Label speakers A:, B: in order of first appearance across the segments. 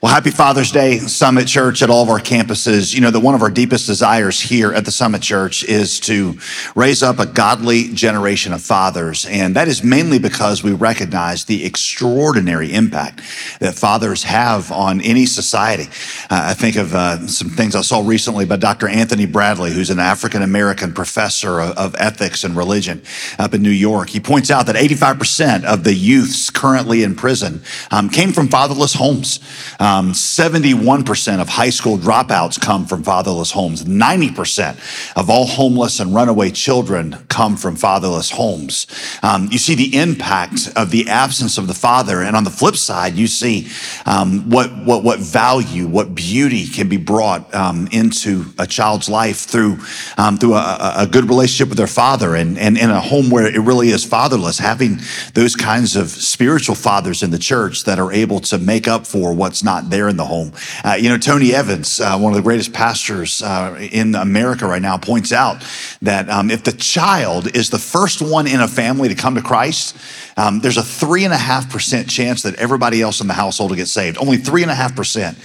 A: Well, happy Father's Day, Summit Church at all of our campuses. You know that one of our deepest desires here at the Summit Church is to raise up a godly generation of fathers. And that is mainly because we recognize the extraordinary impact that fathers have on any society. Uh, I think of uh, some things I saw recently by Dr. Anthony Bradley, who's an African American professor of, of ethics and religion up in New York. He points out that 85% of the youths currently in prison um, came from fatherless homes. Um, 71% of high school dropouts come from fatherless homes. 90% of all homeless and runaway children come from fatherless homes. Um, you see the impact of the absence of the father. And on the flip side, you see um, what, what, what value, what beauty can be brought um, into a child's life through, um, through a, a, good relationship with their father and, and in a home where it really is fatherless, having those kinds of spiritual fathers in the church that are able to make up for what's not not there in the home. Uh, you know, Tony Evans, uh, one of the greatest pastors uh, in America right now, points out that um, if the child is the first one in a family to come to Christ, um, there's a three and a half percent chance that everybody else in the household will get saved. Only three and a half percent.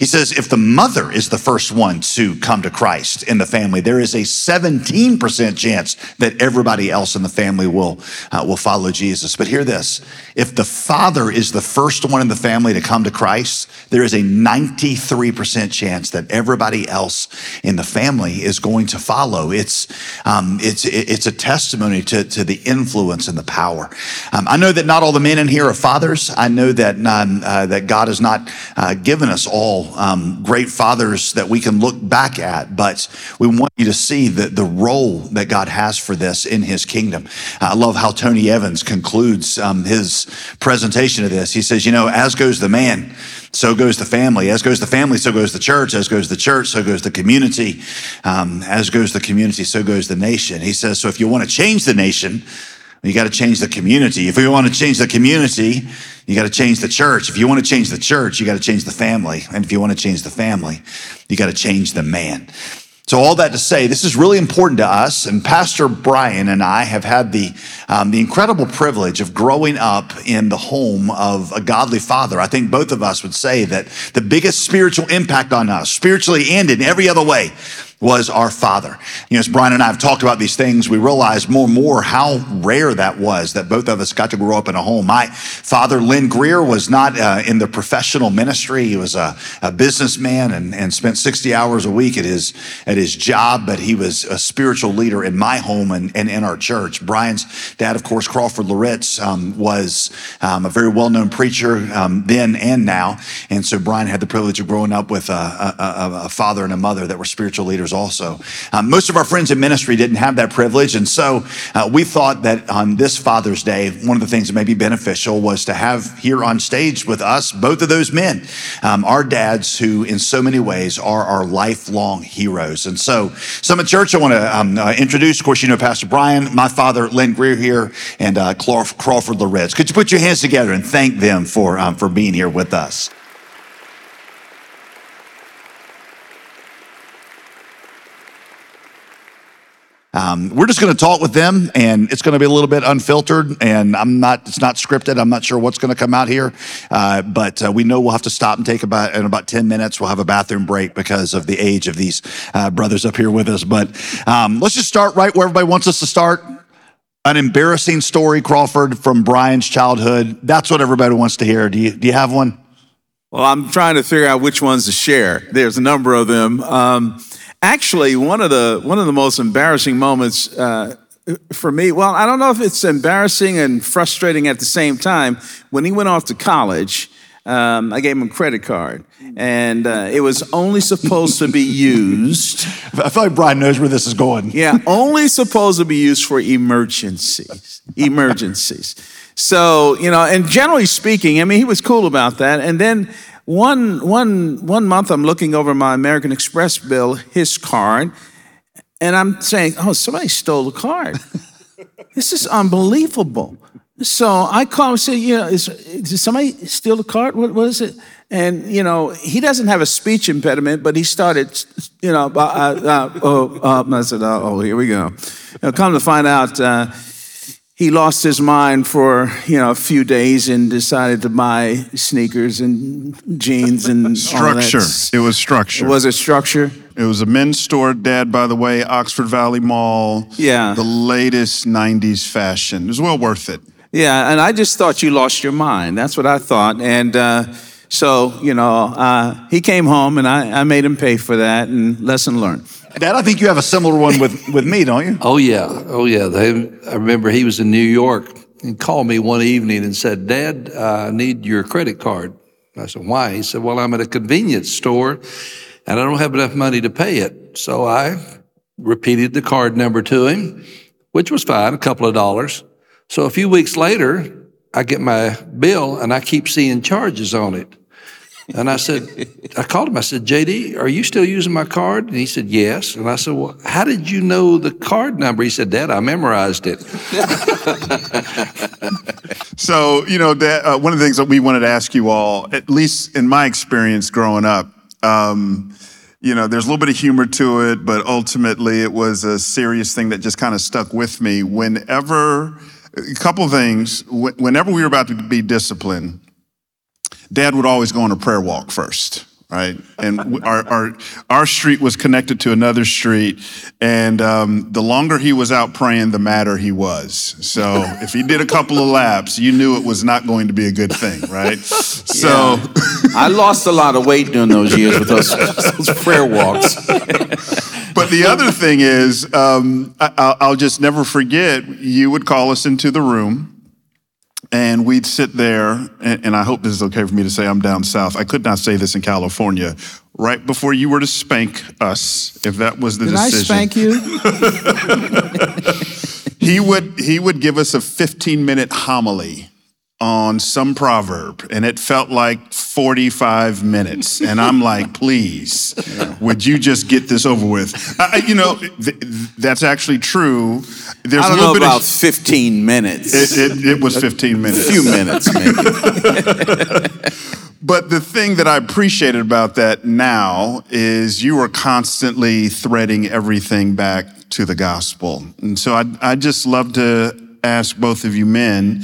A: He says if the mother is the first one to come to Christ in the family, there is a 17% chance that everybody else in the family will, uh, will follow Jesus. But hear this if the father is the first one in the family to come to Christ, there is a 93% chance that everybody else in the family is going to follow. It's, um, it's, it's a testimony to, to the influence and the power. Um, um, I know that not all the men in here are fathers. I know that uh, that God has not uh, given us all um, great fathers that we can look back at, but we want you to see the, the role that God has for this in His kingdom. I love how Tony Evans concludes um, his presentation of this. He says, "You know, as goes the man." so goes the family. As goes the family, so goes the church. As goes the church, so goes the community. Um, as goes the community, so goes the nation. He says, so if you want to change the nation, you got to change the community. If you want to change the community, you got to change the church. If you want to change the church, you got to change the family. And if you want to change the family, you got to change the man. So, all that to say, this is really important to us. And Pastor Bryan and I have had the, um, the incredible privilege of growing up in the home of a godly father. I think both of us would say that the biggest spiritual impact on us, spiritually and in every other way, was our father. You know, as Bryan and I have talked about these things, we realize more and more how rare that was that both of us got to grow up in a home. My father, Lynn Greear, was not uh, in the professional ministry. He was a, a businessman and, and spent 60 hours a week at his, at his job, but he was a spiritual leader in my home and, and in our church. Bryan's dad, of course, Crawford Loritts, um, was um, a very well-known preacher um, then and now. And so Bryan had the privilege of growing up with a, a, a father and a mother that were spiritual leaders also. Um, most of our friends in ministry didn't have that privilege, and so uh, we thought that on this Father's Day, one of the things that may be beneficial was to have here on stage with us both of those men, um, our dads, who in so many ways are our lifelong heroes. And so, Summit Church, I want to um, uh, introduce, of course, you know Pastor Bryan, my father, Lynn Greear here, and uh, Crawford Loritts. Could you put your hands together and thank them for, um, for being here with us? Um, we're just going to talk with them, and it's going to be a little bit unfiltered. And I'm not; it's not scripted. I'm not sure what's going to come out here, uh, but uh, we know we'll have to stop and take about in about ten minutes. We'll have a bathroom break because of the age of these uh, brothers up here with us. But um, let's just start right where everybody wants us to start. An embarrassing story, Crawford, from Bryan's childhood. That's what everybody wants to hear. Do you do you have one?
B: Well, I'm trying to figure out which ones to share. There's a number of them. Um, Actually, one of the one of the most embarrassing moments uh, for me, well, I don't know if it's embarrassing and frustrating at the same time. When he went off to college, um, I gave him a credit card, and uh, it was only supposed to be used.
A: I feel like Bryan knows where this is going.
B: yeah, only supposed to be used for emergencies. Emergencies. So, you know, and generally speaking, I mean, he was cool about that. And then one, one, one month, I'm looking over my American Express bill, his card, and I'm saying, oh, somebody stole the card. this is unbelievable. So I call him and say, you know, is, did somebody steal the card? What, what is it? And, you know, he doesn't have a speech impediment, but he started, you know, uh, uh, uh, oh, uh, I said, oh, here we go. You know, come to find out, uh, he lost his mind for you know a few days and decided to buy sneakers and jeans and
C: structure. It was structure.
B: Was it structure?
C: It was a men's store, Dad. By the way, Oxford Valley Mall.
B: Yeah,
C: the latest '90s fashion. It was well worth it.
B: Yeah, and I just thought you lost your mind. That's what I thought, and. Uh, so, you know, uh, he came home and I, I made him pay for that and lesson learned.
A: Dad, I think you have a similar one with, with me, don't you?
D: Oh, yeah. Oh, yeah. They, I remember he was in New York and called me one evening and said, Dad, I need your credit card. I said, Why? He said, Well, I'm at a convenience store and I don't have enough money to pay it. So I repeated the card number to him, which was fine, a couple of dollars. So a few weeks later, I get my bill and I keep seeing charges on it. And I said, I called him. I said, JD, are you still using my card? And he said, yes. And I said, well, how did you know the card number? He said, Dad, I memorized it.
C: so, you know, Dad, uh, one of the things that we wanted to ask you all, at least in my experience growing up, um, you know, there's a little bit of humor to it, but ultimately it was a serious thing that just kind of stuck with me. Whenever, a couple things, whenever we were about to be disciplined, Dad would always go on a prayer walk first, right? And our, our, our street was connected to another street. And um, the longer he was out praying, the madder he was. So if he did a couple of laps, you knew it was not going to be a good thing, right? So
B: yeah. I lost a lot of weight during those years with those, those prayer walks.
C: but the other thing is, um, I, will just never forget, you would call us into the room and we'd sit there, and, I hope this is okay for me to say I'm down south. I could not say this in California. Right before you were to spank us, if that was the
B: Did
C: decision.
B: Did I
C: spank you? he would he would give us a 15 minute homily on some proverb and it felt like 45 minutes. And i'm like please would you just get this over with? I, you know th- that's actually true.
B: There's I don't a little know bit about of, 15 minutes.
C: It, it, it was 15 minutes.
B: a few minutes maybe.
C: But the thing that i appreciated about that now is you are constantly threading everything back to the gospel. And so i, I just love to ask both of you men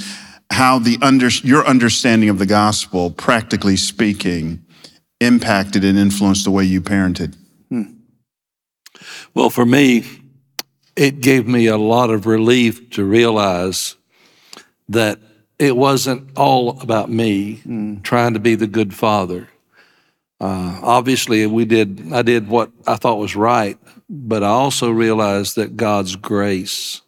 C: how the under, your understanding of the gospel, practically speaking, impacted and influenced the way you parented. Hmm.
D: Well, for me, it gave me a lot of relief to realize that it wasn't all about me trying to be the good father. Uh, obviously, we did. I did what I thought was right, but I also realized that God's grace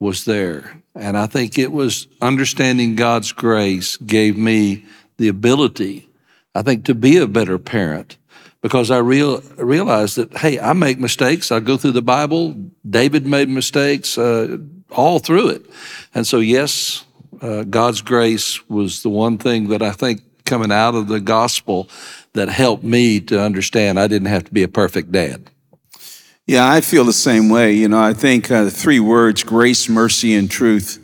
D: was there. And I think it was understanding God's grace gave me the ability, I think, to be a better parent because I real, realized that, hey, I make mistakes. I go through the Bible. David made mistakes uh, all through it. And so, yes, uh, God's grace was the one thing that I think coming out of the gospel that helped me to understand I didn't have to be a perfect dad.
B: Yeah, I feel the same way. You know, I think uh, three words grace, mercy, and truth.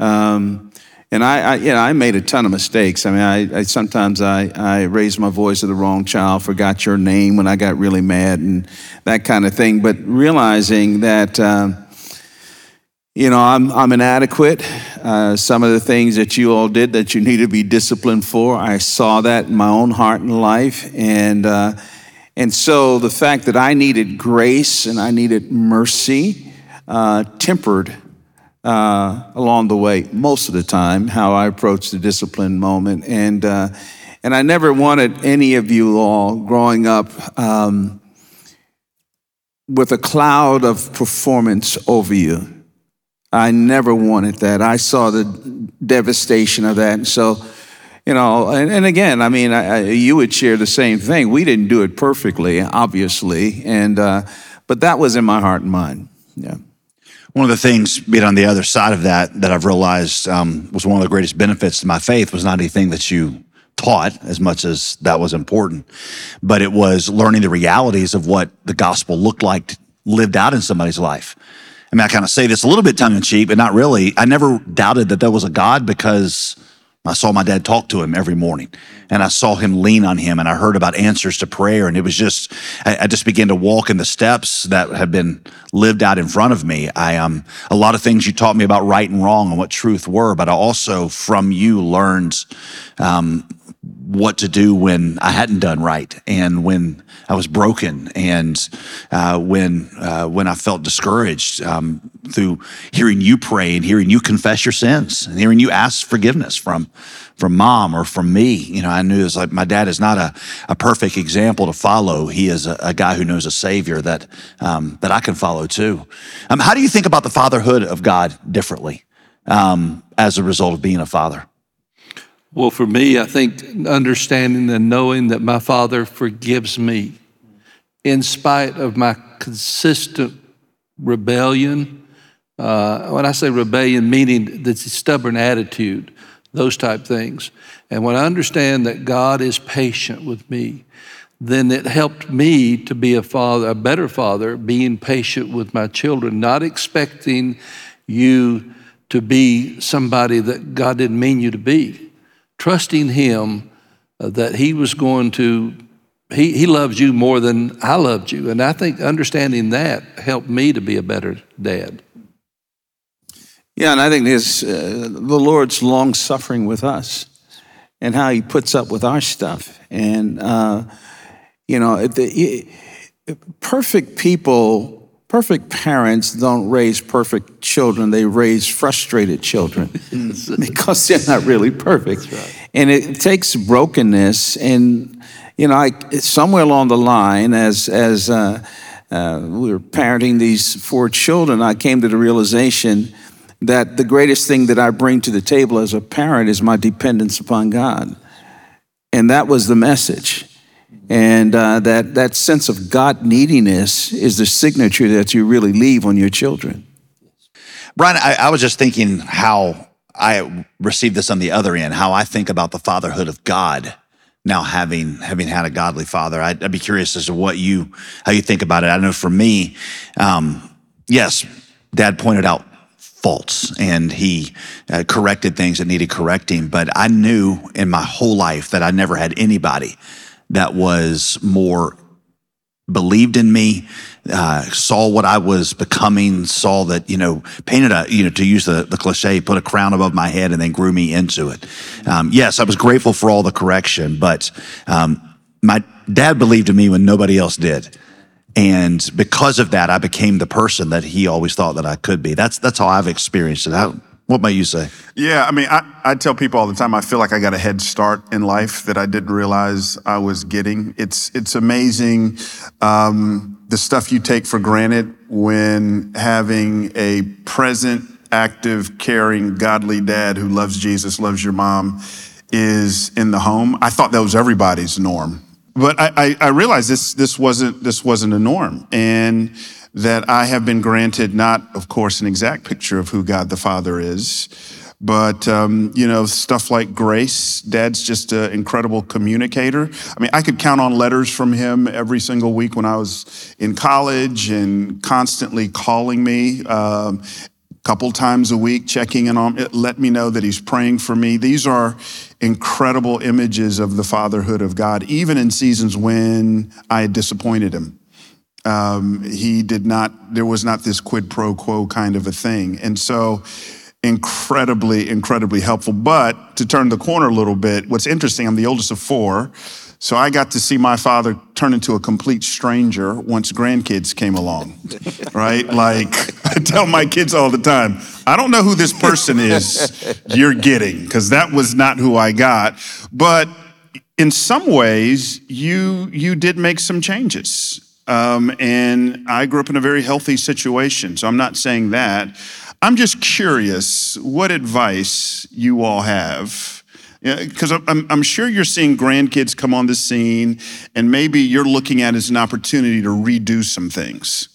B: Um, and I, I, you know, I made a ton of mistakes. I mean, I, I, sometimes I, I raised my voice to the wrong child, forgot your name when I got really mad, and that kind of thing. But realizing that, uh, you know, I'm, I'm inadequate. Uh, some of the things that you all did that you need to be disciplined for, I saw that in my own heart and life, and uh, and so the fact that I needed grace and I needed mercy uh, tempered uh, along the way most of the time how I approached the discipline moment. And, uh, and I never wanted any of you all growing up um, with a cloud of performance over you. I never wanted that. I saw the devastation of that. And so you know, and, and again, I mean, I, I, you would share the same thing. We didn't do it perfectly, obviously, and uh, but that was in my heart and mind. Yeah.
A: One of the things, being on the other side of that, that I've realized um, was one of the greatest benefits to my faith was not anything that you taught as much as that was important, but it was learning the realities of what the gospel looked like lived out in somebody's life. I mean, I kind of say this a little bit tongue in cheek, but not really. I never doubted that there was a God because I saw my dad talk to him every morning and I saw him lean on him and I heard about answers to prayer. And it was just, I, I just began to walk in the steps that have been lived out in front of me. I, um, a lot of things you taught me about right and wrong and what truth were, but I also from you learned, um, what to do when I hadn't done right and when I was broken and uh, when uh, when I felt discouraged um, through hearing you pray and hearing you confess your sins and hearing you ask forgiveness from from mom or from me. You know, I knew it's like my dad is not a, a perfect example to follow. He is a, a guy who knows a savior that um, that I can follow too. Um, how do you think about the fatherhood of God differently um, as a result of being a father?
D: Well, for me, I think understanding and knowing that my Father forgives me in spite of my consistent rebellion. Uh, when I say rebellion, meaning the stubborn attitude, those type things. And when I understand that God is patient with me, then it helped me to be a father, a better father, being patient with my children, not expecting you to be somebody that God didn't mean you to be trusting Him uh, that He was going to, he, he loves you more than I loved you. And I think understanding that helped me to be a better dad.
B: Yeah, and I think this, uh, the Lord's long suffering with us and how He puts up with our stuff. And, uh, you know, the, perfect people Perfect parents don't raise perfect children, they raise frustrated children because they're not really perfect. Right. And it takes brokenness. And, you know, I, somewhere along the line, as, as uh, uh, we were parenting these four children, I came to the realization that the greatest thing that I bring to the table as a parent is my dependence upon God. And that was the message. And uh, that, that sense of God neediness is the signature that you really leave on your children.
A: Bryan, I, I was just thinking how I received this on the other end, how I think about the fatherhood of God now having having had a godly father. I'd, I'd, be curious as to what you how you think about it. I know for me, um, yes, Dad pointed out faults and he uh, corrected things that needed correcting, but I knew in my whole life that I never had anybody that was more believed in me, uh, saw what I was becoming, saw that, you know, painted a, you know, to use the, the cliche, put a crown above my head and then grew me into it. Um, yes, I was grateful for all the correction, but um, my dad believed in me when nobody else did. And because of that, I became the person that he always thought that I could be. That's, that's how I've experienced it. How, what might you say?
C: Yeah, I mean, I, I tell people all the time, I feel like I got a head start in life that I didn't realize I was getting. It's, it's amazing um, the stuff you take for granted when having a present, active, caring, godly dad who loves Jesus, loves your mom, is in the home. I thought that was everybody's norm. But I, I, I realized this, this, wasn't, this wasn't a norm. And that I have been granted not, of course, an exact picture of who God the Father is, but um, you know stuff like grace. Dad's just an incredible communicator. I mean, I could count on letters from him every single week when I was in college, and constantly calling me. Um, couple times a week checking in on let me know that he's praying for me these are incredible images of the fatherhood of god even in seasons when i had disappointed him um, he did not, there was not this quid pro quo kind of a thing. And so, incredibly, incredibly helpful. But to turn the corner a little bit, what's interesting, I'm the oldest of four. So I got to see my father turn into a complete stranger once grandkids came along, right? Like I tell my kids all the time, I don't know who this person is you're getting, because that was not who I got. But in some ways, you you did make some changes. Um, and I grew up in a very healthy situation, so I'm not saying that. I'm just curious what advice you all have. Because I'm, I'm sure you're seeing grandkids come on the scene, and maybe you're looking at it as an opportunity to redo some things.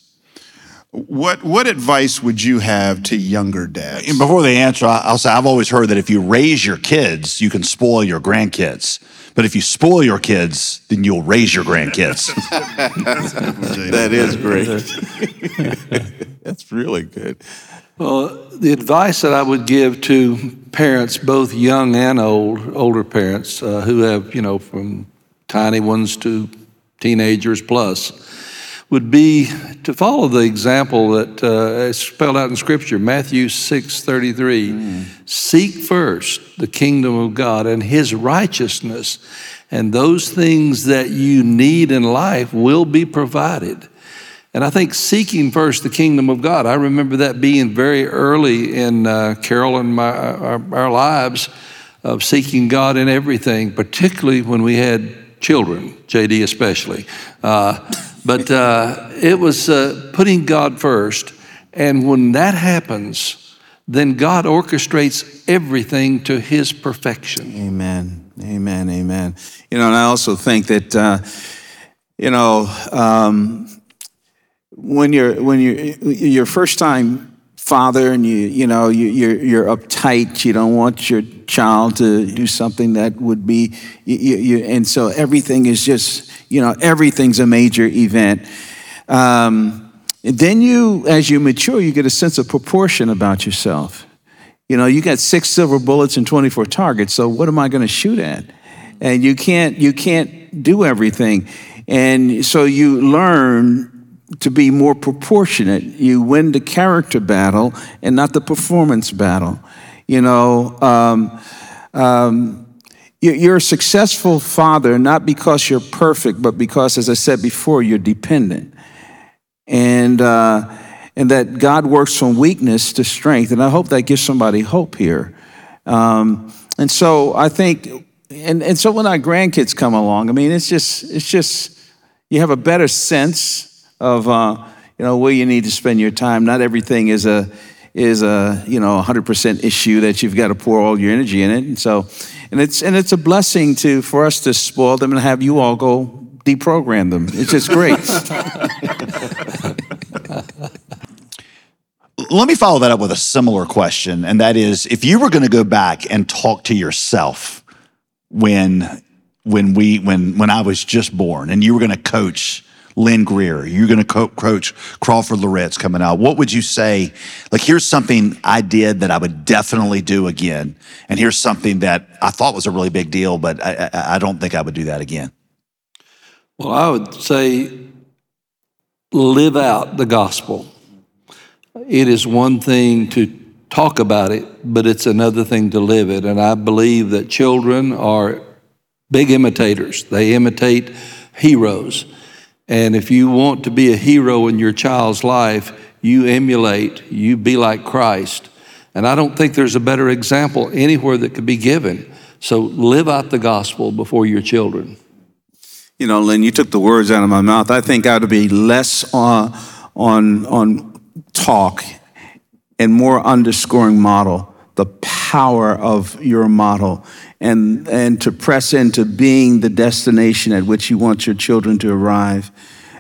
C: what what advice would you have to younger dads?
A: And before they answer, I'll say I've always heard that if you raise your kids, you can spoil your grandkids. But if you spoil your kids, then you'll raise your grandkids.
B: That is great. That's really good.
D: Well, the advice that I would give to parents, both young and old, older parents uh, who have, you know, from tiny ones to teenagers plus, would be to follow the example that uh, is spelled out in Scripture, Matthew six thirty three. Seek first the kingdom of God and His righteousness, and those things that you need in life will be provided. And I think seeking first the kingdom of God, I remember that being very early in uh, Carol and my, our, our lives of seeking God in everything, particularly when we had children, JD especially. Uh, but uh, it was uh, putting God first. And when that happens, then God orchestrates everything to his perfection.
B: Amen. Amen. Amen. You know, and I also think that, uh, you know, um, when you're when you're your first time father and you you know you, you're you're uptight you don't want your child to do something that would be you, you, and so everything is just you know everything's a major event. Um, then you as you mature you get a sense of proportion about yourself. You know you got six silver bullets and 24 targets so what am i going to shoot at? And you can't you can't do everything. And so you learn to be more proportionate. You win the character battle and not the performance battle you know um, um, you- you're a successful father not because you're perfect but because as i said before you're dependent and uh, and that God works from weakness to strength. And I hope that gives somebody hope here. Um, and so I think, and, and so when our grandkids come along, I mean, it's just it's just you have a better sense of uh, you know where you need to spend your time. Not everything is a is a you know 100% issue that you've got to pour all your energy in it. And so, and it's and it's a blessing to for us to spoil them and have you all go deprogram them. It's just great.
A: Let me follow that up with a similar question, and that is if you were going to go back and talk to yourself when when we when when I was just born and you were going to coach Lynn Greear, you're going to co- coach Crawford Loritts coming out, what would you say? Like, here's something I did that I would definitely do again, and here's something that I thought was a really big deal, but I, I, I don't think I would do that again.
D: Well, I would say live out the gospel. It is one thing to talk about it, but it's another thing to live it. And I believe that children are big imitators, they imitate heroes. And if you want to be a hero in your child's life, you emulate, you be like Christ. And I don't think there's a better example anywhere that could be given. So live out the gospel before your children.
B: You know, Lynn, you took the words out of my mouth. I think I ought to be less on, on, on talk and more underscoring model the power of your model and, and to press into being the destination at which you want your children to arrive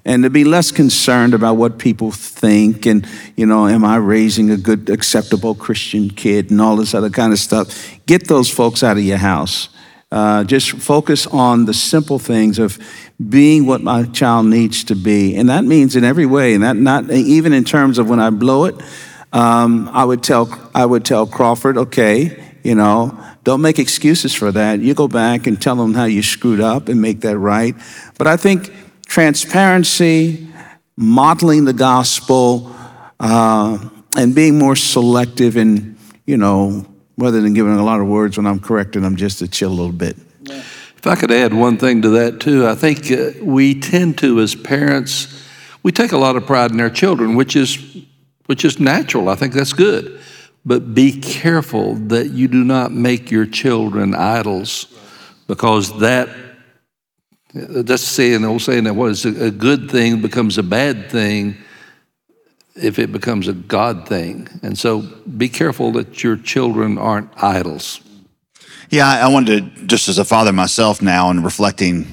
B: and to be less concerned about what people think and you know am i raising a good acceptable christian kid and all this other kind of stuff. Get those folks out of your house. Uh, just focus on the simple things of being what my child needs to be. And that means in every way and that not even in terms of when i blow it um, i would tell i would tell crawford okay you know? Don't make excuses for that. You go back and tell them how you screwed up and make that right. But i think transparency modeling the gospel uh, and being more selective in you know rather than giving a lot of words when i'm correcting them just to chill a little bit.
D: If I could add one thing to that too, I think uh, we tend to, as parents, we take a lot of pride in our children, which is which is natural. I think that's good, but be careful that you do not make your children idols, because that that's saying the old saying that was a good thing becomes a bad thing if it becomes a God thing, and so be careful that your children aren't idols.
A: Yeah, I wanted to, just as a father myself now and reflecting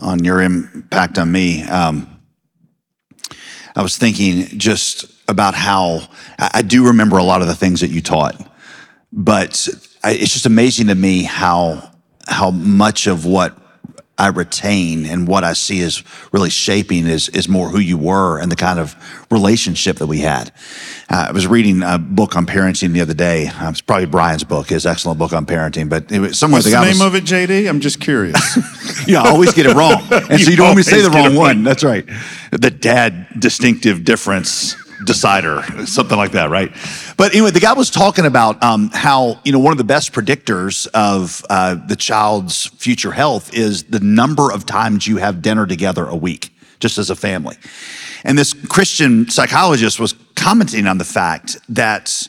A: on your impact on me, um, I was thinking just about how I do remember a lot of the things that you taught, but it's just amazing to me how how much of what I retain and what I see is really shaping is is more who you were and the kind of relationship that we had. Uh, I was reading a book on parenting the other day. Uh, it's probably Bryan's book, his excellent book on parenting. But it was somewhere
C: What's
A: the
C: the name
A: was,
C: of it, JD? I'm just curious.
A: yeah, I always get it wrong. And so
C: You
A: you don't want me to say the wrong one. That's right. The dad distinctive difference decider, something like that, right? But anyway, the guy was talking about um, how, you know, one of the best predictors of uh, the child's future health is the number of times you have dinner together a week, just as a family. And this Christian psychologist was commenting on the fact that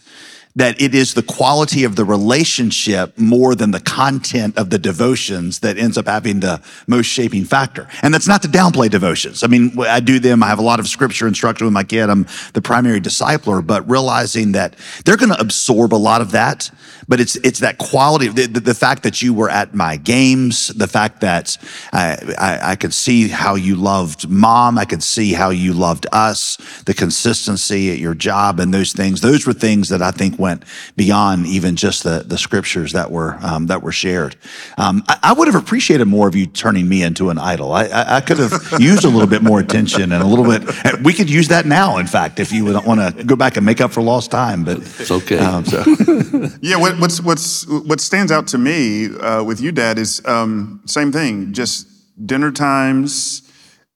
A: that it is the quality of the relationship more than the content of the devotions that ends up having the most shaping factor. And that's not to downplay devotions. I mean, I do them. I have a lot of scripture instruction with my kid. I'm the primary discipler, but realizing that they're going to absorb a lot of that. But it's it's that quality, the, the, the fact that you were at my games, the fact that I, I, I could see how you loved mom, I could see how you loved us, the consistency at your job, and those things. Those were things that I think went beyond even just the, the scriptures that were um, that were shared. Um, I, I would have appreciated more of you turning me into an idol. I, I, I could have used a little bit more attention and a little bit. We could use that now, in fact, if you would want to go back and make up for lost time. But
D: It's okay.
A: um, so.
C: Yeah, what, what's what's what stands out to me uh, with you, Dad, is um, same thing. Just dinner times.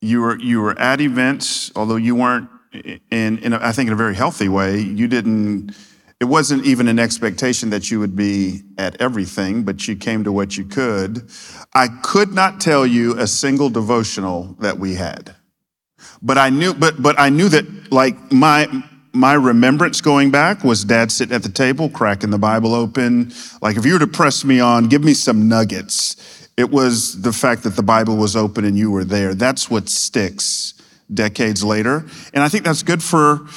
C: You were you were at events, although you weren't in, in a, I think in a very healthy way. You didn't. It wasn't even an expectation that you would be at everything, but you came to what you could. I could not tell you a single devotional that we had but I knew, but but I knew that like my my remembrance going back was Dad sitting at the table, cracking the Bible open. Like if you were to press me on, give me some nuggets. It was the fact that the Bible was open and you were there. That's what sticks decades later, and I think that's good for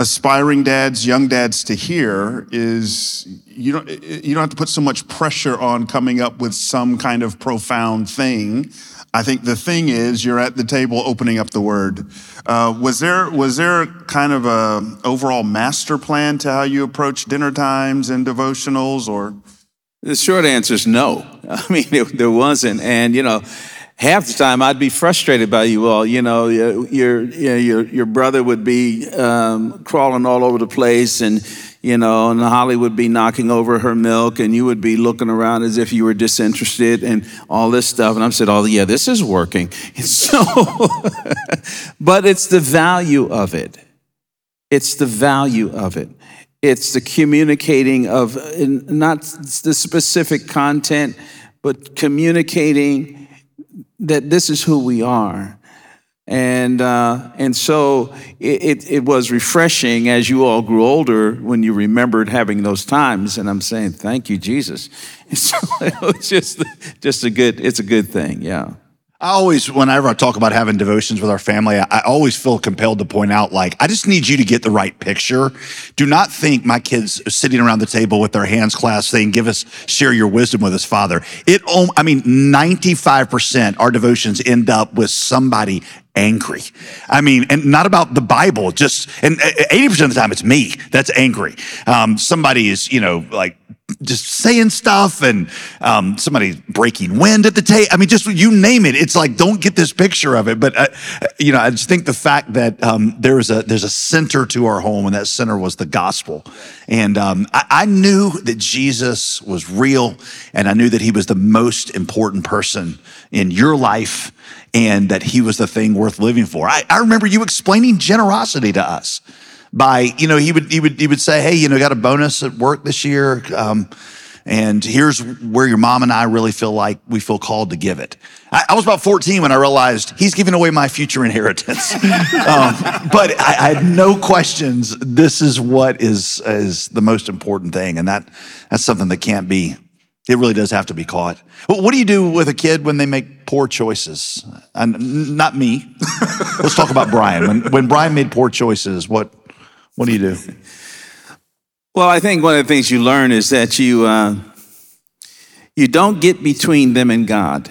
C: aspiring dads, young dads to hear. Is you don't you don't have to put so much pressure on coming up with some kind of profound thing. I think the thing is you're at the table opening up the word. Uh, was there was there kind of a overall master plan to how you approach dinner times and devotionals, or
B: The short answer is no. I mean, it, there wasn't. And, you know, half the time I'd be frustrated by you all. You know, your, your, your, your brother would be um, crawling all over the place and, you know, and Holly would be knocking over her milk and you would be looking around as if you were disinterested and all this stuff. And I'm saying, oh, yeah, this is working. And so, but it's the value of it. It's the value of it. It's the communicating of not the specific content, but communicating that this is who we are. And, uh, and so it, it, it was refreshing as you all grew older when you remembered having those times. And I'm saying, thank you, Jesus. And so it was just, just a good, it's a good thing. Yeah.
A: I always, whenever I talk about having devotions with our family, I, I always feel compelled to point out, like, I just need you to get the right picture. Do not think my kids sitting around the table with their hands clasped saying, give us, share your wisdom with us, Father. It, I mean, 95% our devotions end up with somebody angry. I mean, and not about the Bible, just, and 80% of the time it's me that's angry. Um, somebody is, you know, like just saying stuff and um, somebody breaking wind at the tape. I mean, just you name it. It's like, don't get this picture of it. But, uh, you know, I just think the fact that um, there is a, there's a center to our home and that center was the gospel. And um, I, I knew that Jesus was real and I knew that he was the most important person in your life and that he was the thing worth living for. I, I remember you explaining generosity to us by, you know, he would, he would, he would say, Hey, you know, got a bonus at work this year. Um, and here's where your mom and I really feel like we feel called to give it. I, I was about 14 when I realized he's giving away my future inheritance. um, but I, I had no questions. This is what is, is the most important thing. And that, that's something that can't be it really does have to be caught. Well, what do you do with a kid when they make poor choices? And not me. Let's talk about Bryan. When, when Bryan made poor choices, what, what do you do?
B: Well, I think one of the things you learn is that you uh, you don't get between them and God.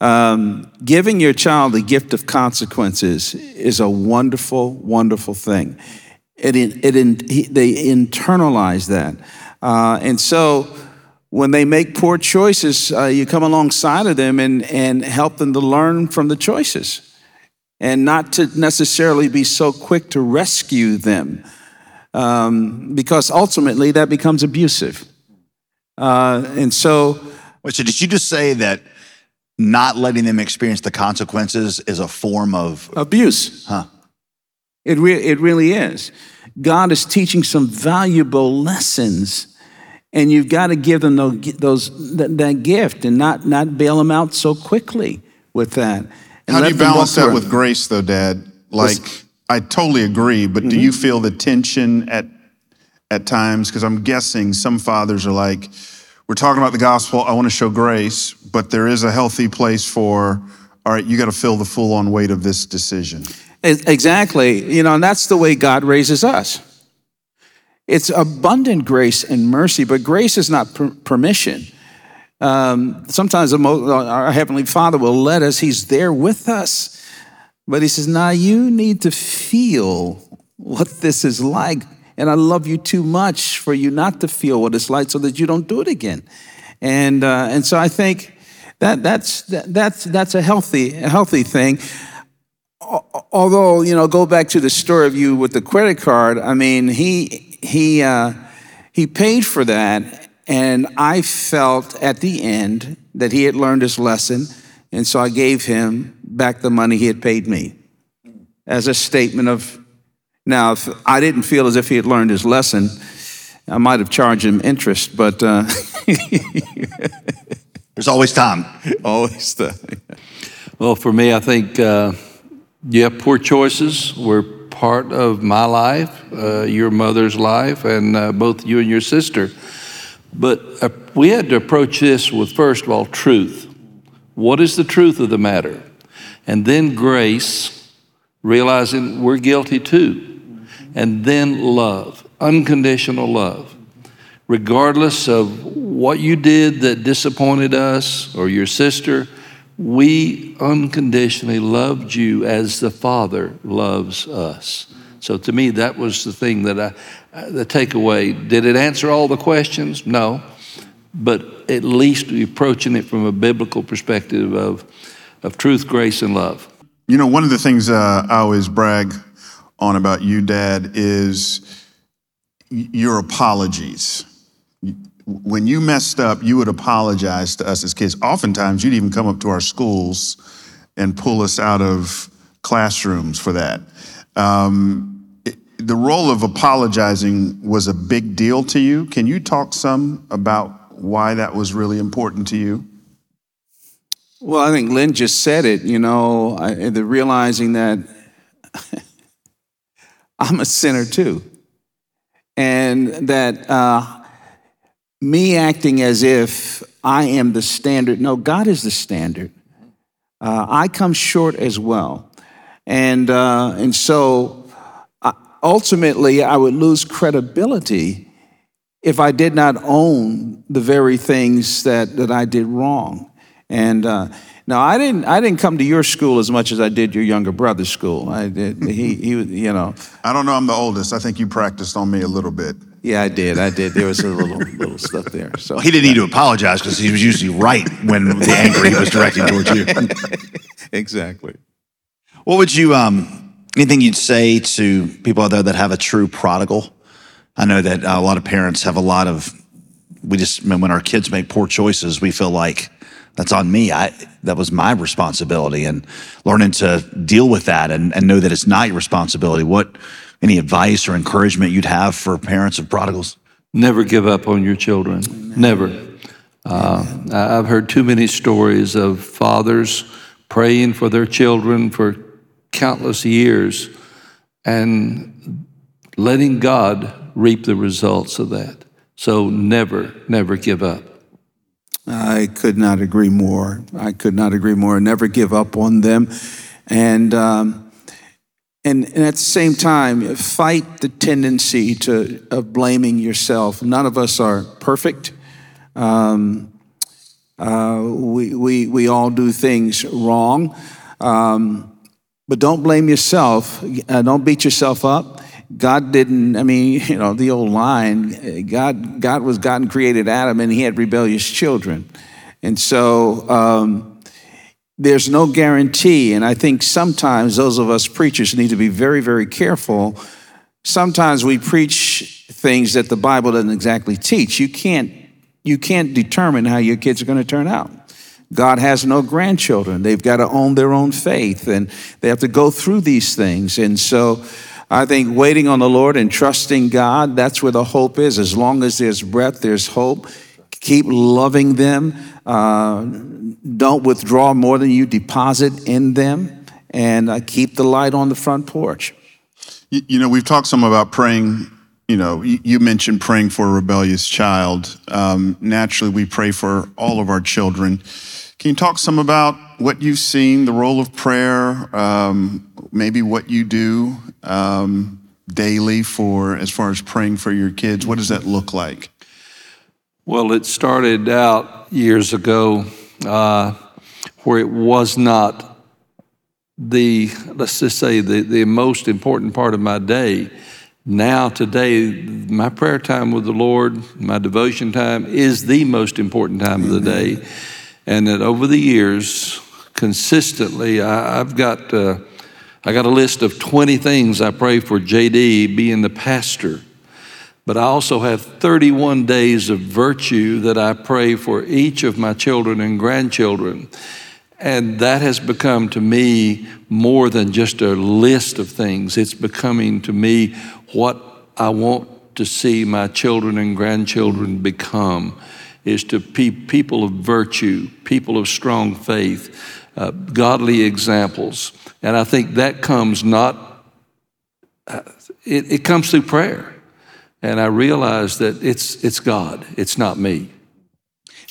B: Um, giving your child the gift of consequences is a wonderful, wonderful thing. It, it, they internalize that. Uh, and so when they make poor choices, uh, you come alongside of them and, and help them to learn from the choices and not to necessarily be so quick to rescue them um, because ultimately that becomes abusive. Uh, and so.
A: Wait, so did you just say that not letting them experience the consequences is a form of
B: abuse?
A: Huh.
B: It, re- it really is. God is teaching some valuable lessons, and you've got to give them those, those that, that gift and not, not bail them out so quickly with that.
C: How do you balance that with grace, though, Dad? Like, I totally agree, but mm-hmm. do you feel the tension at at times? Because I'm guessing some fathers are like, we're talking about the gospel. I want to show grace, but there is a healthy place for, all right, you got to feel the full on weight of this decision.
B: Exactly. You know, and that's the way God raises us. It's abundant grace and mercy, but grace is not per- permission. Um, sometimes our Heavenly Father will let us, He's there with us. But He says, Now you need to feel what this is like. And I love you too much for you not to feel what it's like so that you don't do it again. And, uh, and so I think that, that's, that, that's, that's a healthy, a healthy thing. Although, you know, go back to the story of you with the credit card, I mean, he, he, uh, he paid for that and I felt at the end that he had learned his lesson. And so I gave him back the money he had paid me as a statement of, now, if I didn't feel as if he had learned his lesson, I might have charged him interest, but. Uh,
A: There's always time.
B: Always time.
D: well, for me, I think, uh, yeah, poor choices were part of my life, uh, your mother's life, and uh, both you and your sister. But uh, we had to approach this with, first of all, truth. What is the truth of the matter? And then grace, realizing we're guilty too. And then love, unconditional love. Regardless of what you did that disappointed us or your sister, we unconditionally loved you as the Father loves us. So to me, that was the thing that I, the takeaway. Did it answer all the questions? No. But at least approaching it from a biblical perspective of, of truth, grace, and love.
C: You know, one of the things uh, I always brag on about you, Dad, is your apologies. When you messed up, you would apologize to us as kids. Oftentimes, you'd even come up to our schools and pull us out of classrooms for that. Um, the role of apologizing was a big deal to you. Can you talk some about why that was really important to you?
B: Well, I think Lynn just said it, you know, I, the realizing that I'm a sinner too. And that uh, me acting as if I am the standard, no, God is the standard. Uh, I come short as well. And, uh, and so ultimately I would lose credibility if I did not own the very things that, that I did wrong. And uh, now I didn't I didn't come to your school as much as I did your younger brother's school. I did he he you know.
C: I don't know. I'm the oldest. I think you practiced on me a little bit.
B: Yeah, I did. I did. There was a little little stuff there. So
A: well, he didn't need to apologize because he was usually right when the anger he was directing towards you.
B: exactly.
A: What would you um Anything you'd say to people out there that have a true prodigal? I know that a lot of parents have a lot of, we just, when our kids make poor choices, we feel like that's on me. I, that was my responsibility. And learning to deal with that and, and know that it's not your responsibility. What, any advice or encouragement you'd have for parents of prodigals?
D: Never give up on your children. Amen. Never. Uh, I've heard too many stories of fathers praying for their children for countless years and letting God reap the results of that. So never, never give up.
B: I could not agree more. I could not agree more. Never give up on them. And, um, and, and at the same time, fight the tendency to, of blaming yourself. None of us are perfect. Um, Uh, we, we, we all do things wrong. Um, but don't blame yourself. Uh, don't beat yourself up. God didn't, I mean, you know, the old line God, God was God and created Adam, and he had rebellious children. And so um, there's no guarantee. And I think sometimes those of us preachers need to be very, very careful. Sometimes we preach things that the Bible doesn't exactly teach. You can't you can't determine how your kids are going to turn out. God has no grandchildren. They've got to own their own faith and they have to go through these things. And so I think waiting on the Lord and trusting God, that's where the hope is. As long as there's breath, there's hope. Keep loving them. Uh, don't withdraw more than you deposit in them. And uh, keep the light on the front porch.
C: You, you know, we've talked some about praying you know, you mentioned praying for a rebellious child. Um, naturally, we pray for all of our children. Can you talk some about what you've seen, the role of prayer, um, maybe what you do um, daily for as far as praying for your kids? What does that look like?
D: Well, it started out years ago uh, where it was not the, let's just say, the, the most important part of my day now, today, my prayer time with the Lord, my devotion time is the most important time of the day. And that over the years, consistently, I, have got, uh, I got a list of 20 things I pray for JD being the pastor. But I also have 31 days of virtue that I pray for each of my children and grandchildren. And that has become to me more than just a list of things. It's becoming to me what I want to see my children and grandchildren become is to be people of virtue, people of strong faith, uh, godly examples. And I think that comes not, uh, it, it comes through prayer. And I realize that it's, it's God, it's not me.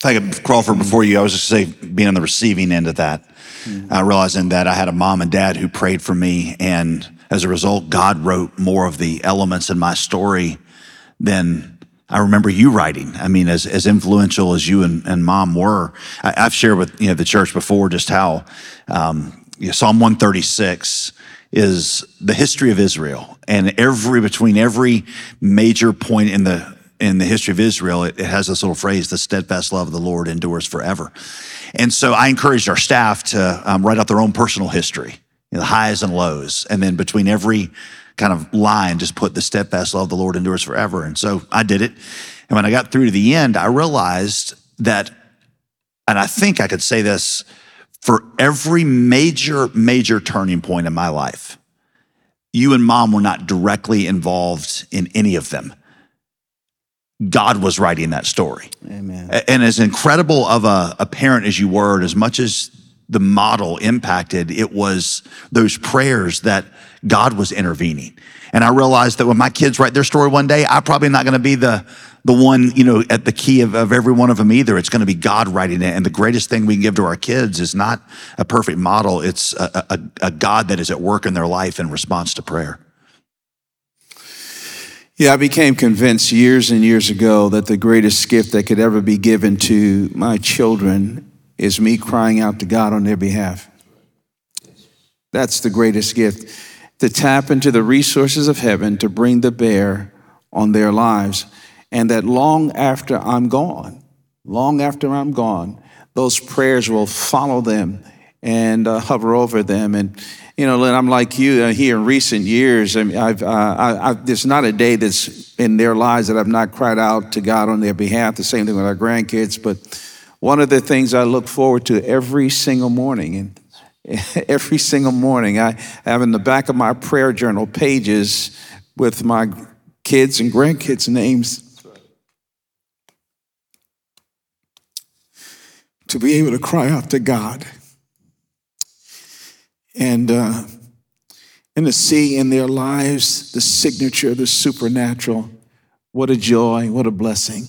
A: Could, Crawford, before you, I was just say being on the receiving end of that, mm-hmm. uh, realizing that I had a mom and dad who prayed for me and as a result, God wrote more of the elements in my story than I remember you writing. I mean, as, as influential as you and, and mom were, I, have shared with you know the church before just how um, you know, Psalm 136 is the history of Israel, and every between every major point in the in the history of Israel, it, it has this little phrase: "The steadfast love of the Lord endures forever." And so, I encouraged our staff to um, write out their own personal history you know, the highs and lows. And then between every kind of line, just put the steadfast love of the Lord endures forever. And so I did it. And when I got through to the end, I realized that, and I think I could say this for every major, major turning point in my life, you and mom were not directly involved in any of them. God was writing that story.
B: Amen.
A: And as incredible of a, a parent as you were, and as much as the model impacted, it was those prayers that God was intervening. And I realized that when my kids write their story one day, I'm probably not going to be the, the one, you know, at the key of, of every one of them either. It's going to be God writing it. And the greatest thing we can give to our kids is not a perfect model. It's a, a, a God that is at work in their life in response to prayer.
B: Yeah, I became convinced years and years ago that the greatest gift that could ever be given to my children is me crying out to God on their behalf. That's the greatest gift to tap into the resources of heaven to bring the bear on their lives. And that long after I'm gone, long after I'm gone, those prayers will follow them and uh, hover over them. And, you know, Lynn, I'm like you uh, here in recent years. I mean, I've, uh, I, I've, there's not a day that's in their lives that I've not cried out to God on their behalf. The same thing with our grandkids. But one of the things I look forward to every single morning, and every single morning, I have in the back of my prayer journal pages with my kids and grandkids' names. To be able to cry out to God and uh, and to see in their lives the signature of the supernatural. What a joy! What a blessing!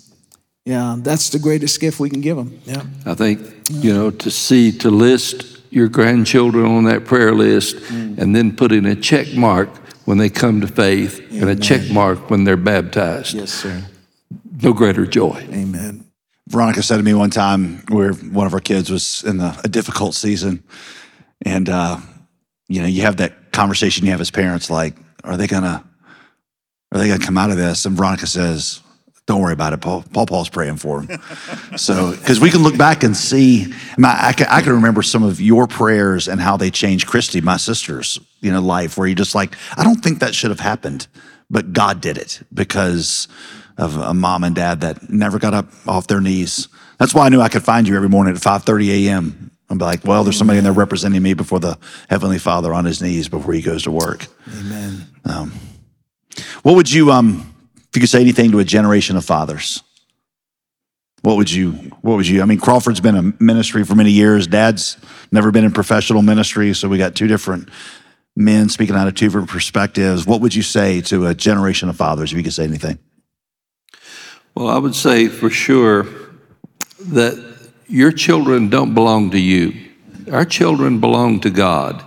B: Yeah, that's the greatest gift we can give them. Yeah.
D: I think, you know, to see, to list your grandchildren on that prayer list mm. and then put in a check mark when they come to faith Amen. and a check mark when they're baptized.
B: Yes, sir.
D: No greater joy.
B: Amen.
A: Veronica said to me one time where one of our kids was in the, a difficult season, and uh, you know, you have that conversation you have as parents, like, are they gonna, are they gonna come out of this? And Veronica says, "Don't worry about it, Paul. Paul Paul's praying for him." so, because we can look back and see, my, I, can, I can remember some of your prayers and how they changed Christy, my sister's, you know, life, where you're just like, I don't think that should have happened, but God did it because of a mom and dad that never got up off their knees. That's why I knew I could find you every morning at 5:30 a.m. I'm like, well, there's somebody in there representing me before the Heavenly Father on his knees before he goes to work.
B: Amen.
A: Um, what would you, um, if you could say anything to a generation of fathers? What would you? What would you? I mean, Crawford's been a ministry for many years. Dad's never been in professional ministry, so we got two different men speaking out of two different perspectives. What would you say to a generation of fathers if you could say anything?
D: Well, I would say for sure that your children don't belong to you. Our children belong to God.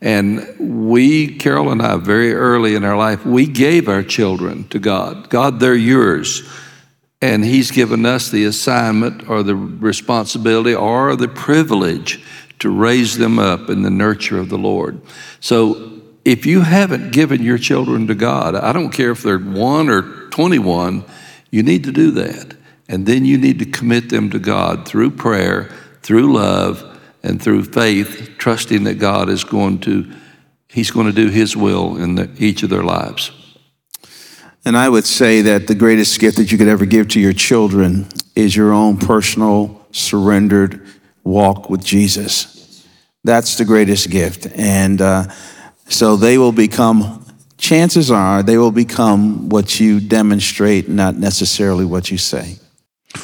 D: And we, Carol and I, very early in our life, we gave our children to God. God, they're yours. And He's given us the assignment or the responsibility or the privilege to raise them up in the nurture of the Lord. So if you haven't given your children to God, I don't care if they're one or 21, you need to do that. And then you need to commit them to God through prayer, through love, and through faith, trusting that God is going to, He's going to do His will in the, each of their lives.
B: And I would say that the greatest gift that you could ever give to your children is your own personal, surrendered walk with Jesus. That's the greatest gift. And uh, so they will become, chances are, they will become what you demonstrate, not necessarily what you say.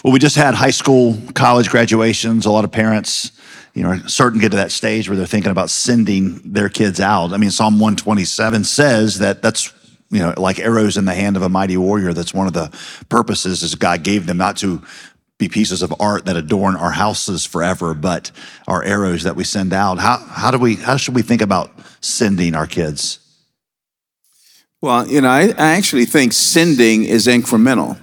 A: Well, we just had high school, college graduations. A lot of parents, you know, are to get to that stage where they're thinking about sending their kids out. I mean, Psalm 127 says that that's, you know, like arrows in the hand of a mighty warrior. That's one of the purposes is God gave them not to be pieces of art that adorn our houses forever, but are arrows that we send out. How, how do we, how should we think about sending our kids?
B: Well, you know, I, I actually think sending is incremental.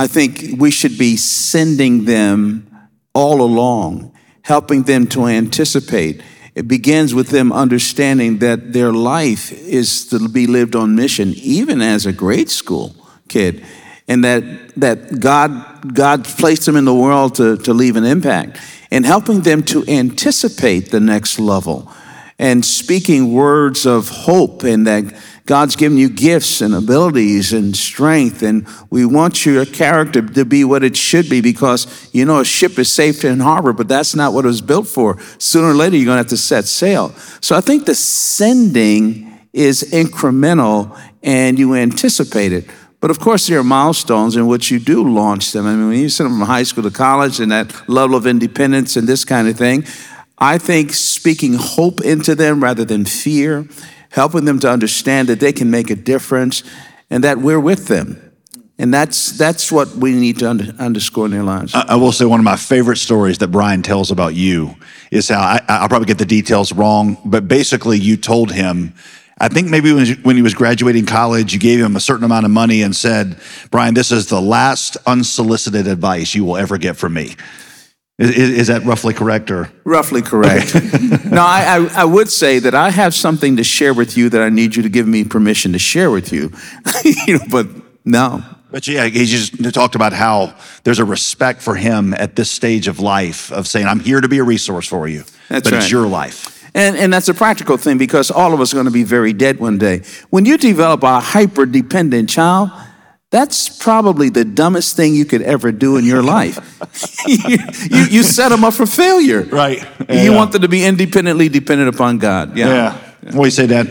B: I think we should be sending them all along, helping them to anticipate. It begins with them understanding that their life is to be lived on mission, even as a grade school kid, and that, that God, God placed them in the world to, to leave an impact, and helping them to anticipate the next level, and speaking words of hope and that God's given you gifts and abilities and strength, and we want your character to be what it should be because you know a ship is safe in harbor, but that's not what it was built for. Sooner or later, you're going to have to set sail. So I think the sending is incremental and you anticipate it. But of course, there are milestones in which you do launch them. I mean, when you send them from high school to college and that level of independence and this kind of thing, I think speaking hope into them rather than fear helping them to understand that they can make a difference and that we're with them. And that's, that's what we need to under, underscore in their lives.
A: I, I, will say one of my favorite stories that Bryan tells about you is how I, I'll probably get the details wrong, but basically you told him, I think maybe when, when he was graduating college, you gave him a certain amount of money and said, Bryan, this is the last unsolicited advice you will ever get from me. Is, is, that roughly correct or?
B: Roughly correct. Okay. now, I, I, I, would say that I have something to share with you that I need you to give me permission to share with you. you know, but no.
A: But yeah, he just talked about how there's a respect for him at this stage of life of saying, I'm here to be a resource for you. That's but right. it's your life.
B: And, and that's a practical thing because all of us are going to be very dead one day. When you develop a hyper dependent child, that's probably the dumbest thing you could ever do in your life. you, you, you, set them up for failure.
A: Right.
B: Yeah. You want them to be independently dependent upon God. Yeah.
A: yeah. What do you say, Dad?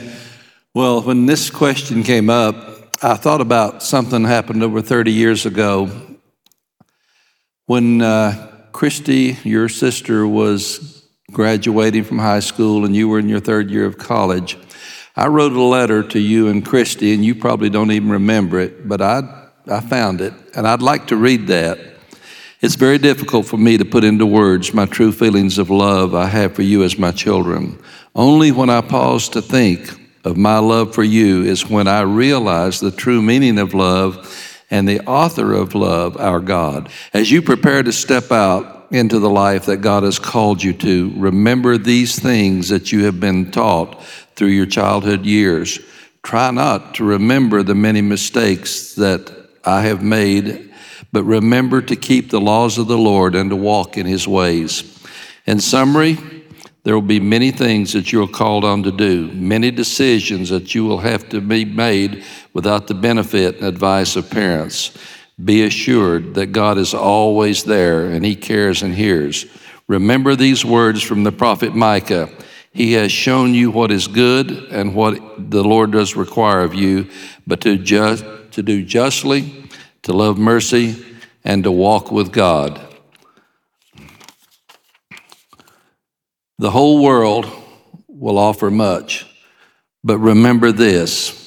D: Well, when this question came up, I thought about something happened over 30 years ago when uh, Christy, your sister, was graduating from high school and you were in your third year of college. I wrote a letter to you and Christy, and you probably don't even remember it, but I, I found it, and I'd like to read that. It's very difficult for me to put into words my true feelings of love I have for you as my children. Only when I pause to think of my love for you is when I realize the true meaning of love and the author of love, our God. As you prepare to step out into the life that God has called you to, remember these things that you have been taught through your childhood years. Try not to remember the many mistakes that I have made, but remember to keep the laws of the Lord and to walk in his ways. In summary, there will be many things that you're called on to do, many decisions that you will have to be made without the benefit and advice of parents. Be assured that God is always there and He cares and hears. Remember these words from the prophet Micah He has shown you what is good and what the Lord does require of you, but to, ju- to do justly, to love mercy, and to walk with God. The whole world will offer much, but remember this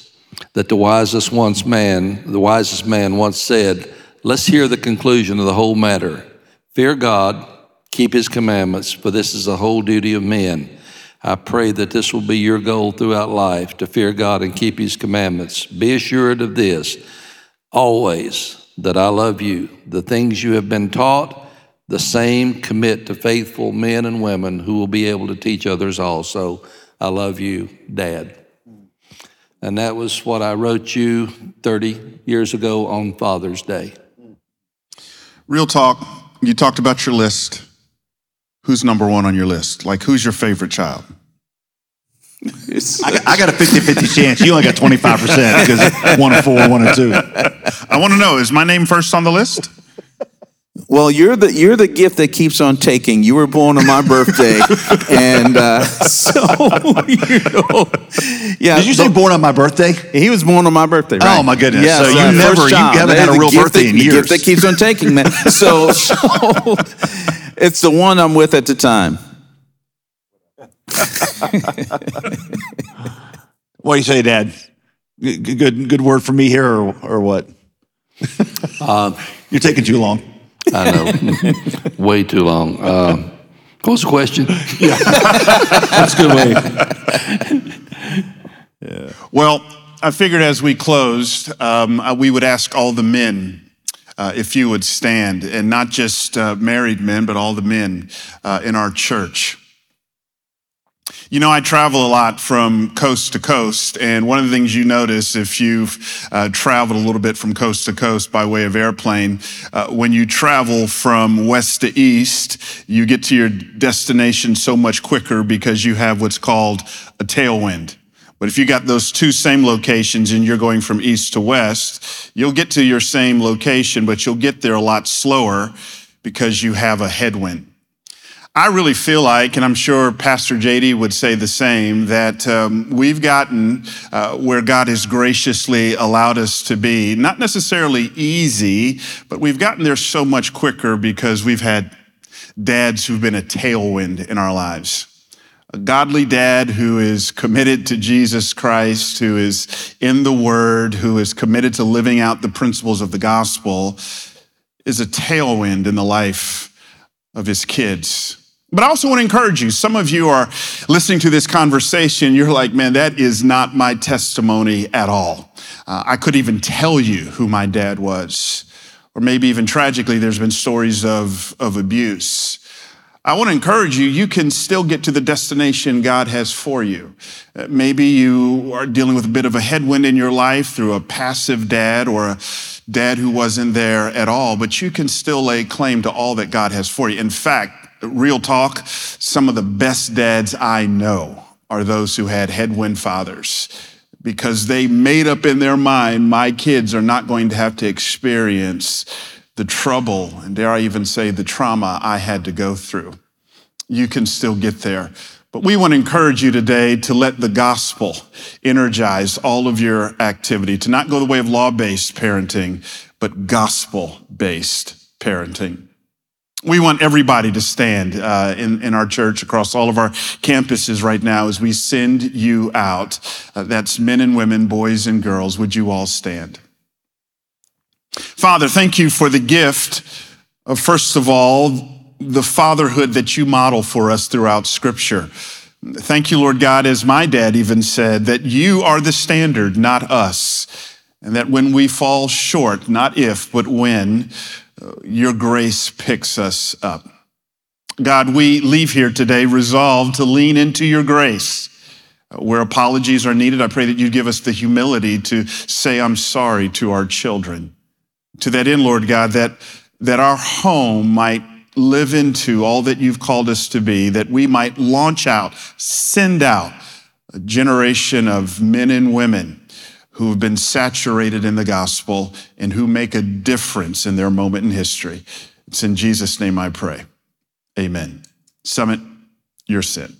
D: that the wisest once man, the wisest man once said, let's hear the conclusion of the whole matter. Fear God, keep his commandments, for this is the whole duty of men. I pray that this will be your goal throughout life to fear God and keep his commandments. Be assured of this always that I love you. The things you have been taught, the same commit to faithful men and women who will be able to teach others also. I love you, Dad. And that was what I wrote you 30 years ago on Father's Day.
C: Real talk, you talked about your list. Who's number one on your list? Like, who's your favorite child?
A: I, I got a 50 50 chance. You only got 25% because one and four, one and two.
C: I want to know is my name first on the list?
B: Well, you're the you're the gift that keeps on taking. You were born on my birthday, and uh, so you know, yeah.
A: Did you say born on my birthday?
B: He was born on my birthday. Right?
A: Oh, my goodness.
B: Yeah,
A: So you
B: uh,
A: never-
B: first
A: you
B: child.
A: haven't had a real birthday
B: that-
A: in
B: the. Gift that keeps on taking, man. So, so it's the one I'm with at the time.
A: What do you say, Dad? Good, good, good word for me here, or, or what?
D: Um,
A: You're taking too long.
D: I know, way too long. Um, what was the question?
A: Yeah, that's a good way. yeah.
C: Well, I figured as we closed, um, we would ask all the men uh, if you would stand, and not just uh, married men, but all the men uh, in our church. You know, I travel a lot from coast to coast, and one of the things you notice if you've uh, traveled a little bit from coast to coast by way of airplane, uh, when you travel from west to east, you get to your destination so much quicker because you have what's called a tailwind. But if you got those two same locations and you're going from east to west, you'll get to your same location, but you'll get there a lot slower because you have a headwind. I really feel like, and I'm sure Pastor JD would say the same, that um, we've gotten uh, where God has graciously allowed us to be. Not necessarily easy, but we've gotten there so much quicker because we've had dads who've been a tailwind in our lives. A godly dad who is committed to Jesus Christ, who is in the Word, who is committed to living out the principles of the gospel, is a tailwind in the life of his kids. But I also want to encourage you. Some of you are listening to this conversation. You're like, man, that is not my testimony at all. Uh, I could even tell you who my dad was. Or maybe even tragically, there's been stories of, of abuse. I want to encourage you, you can still get to the destination God has for you. Uh, maybe you are dealing with a bit of a headwind in your life through a passive dad or a dad who wasn't there at all, but you can still lay claim to all that God has for you. In fact, real talk, some of the best dads I know are those who had headwind fathers because they made up in their mind, my kids are not going to have to experience the trouble, and dare I even say the trauma I had to go through. You can still get there. But we want to encourage you today to let the gospel energize all of your activity, to not go the way of law based parenting, but gospel based parenting. We want everybody to stand uh, in, in our church across all of our campuses right now as we send you out. Uh, that's men and women, boys and girls. Would you all stand? Father, thank you for the gift of, first of all, the fatherhood that you model for us throughout Scripture. Thank you, Lord God, as my dad even said, that you are the standard, not us. And that when we fall short, not if, but when, uh, your grace picks us up. God, we leave here today resolved to lean into your grace. Uh, where apologies are needed, I pray that you give us the humility to say, I'm sorry to our children. To that end, Lord God, that, that our home might live into all that you've called us to be, that we might launch out, send out a generation of men and women who have been saturated in the gospel and who make a difference in their moment in history. It's in Jesus' name I pray. Amen. Summit, you're sent.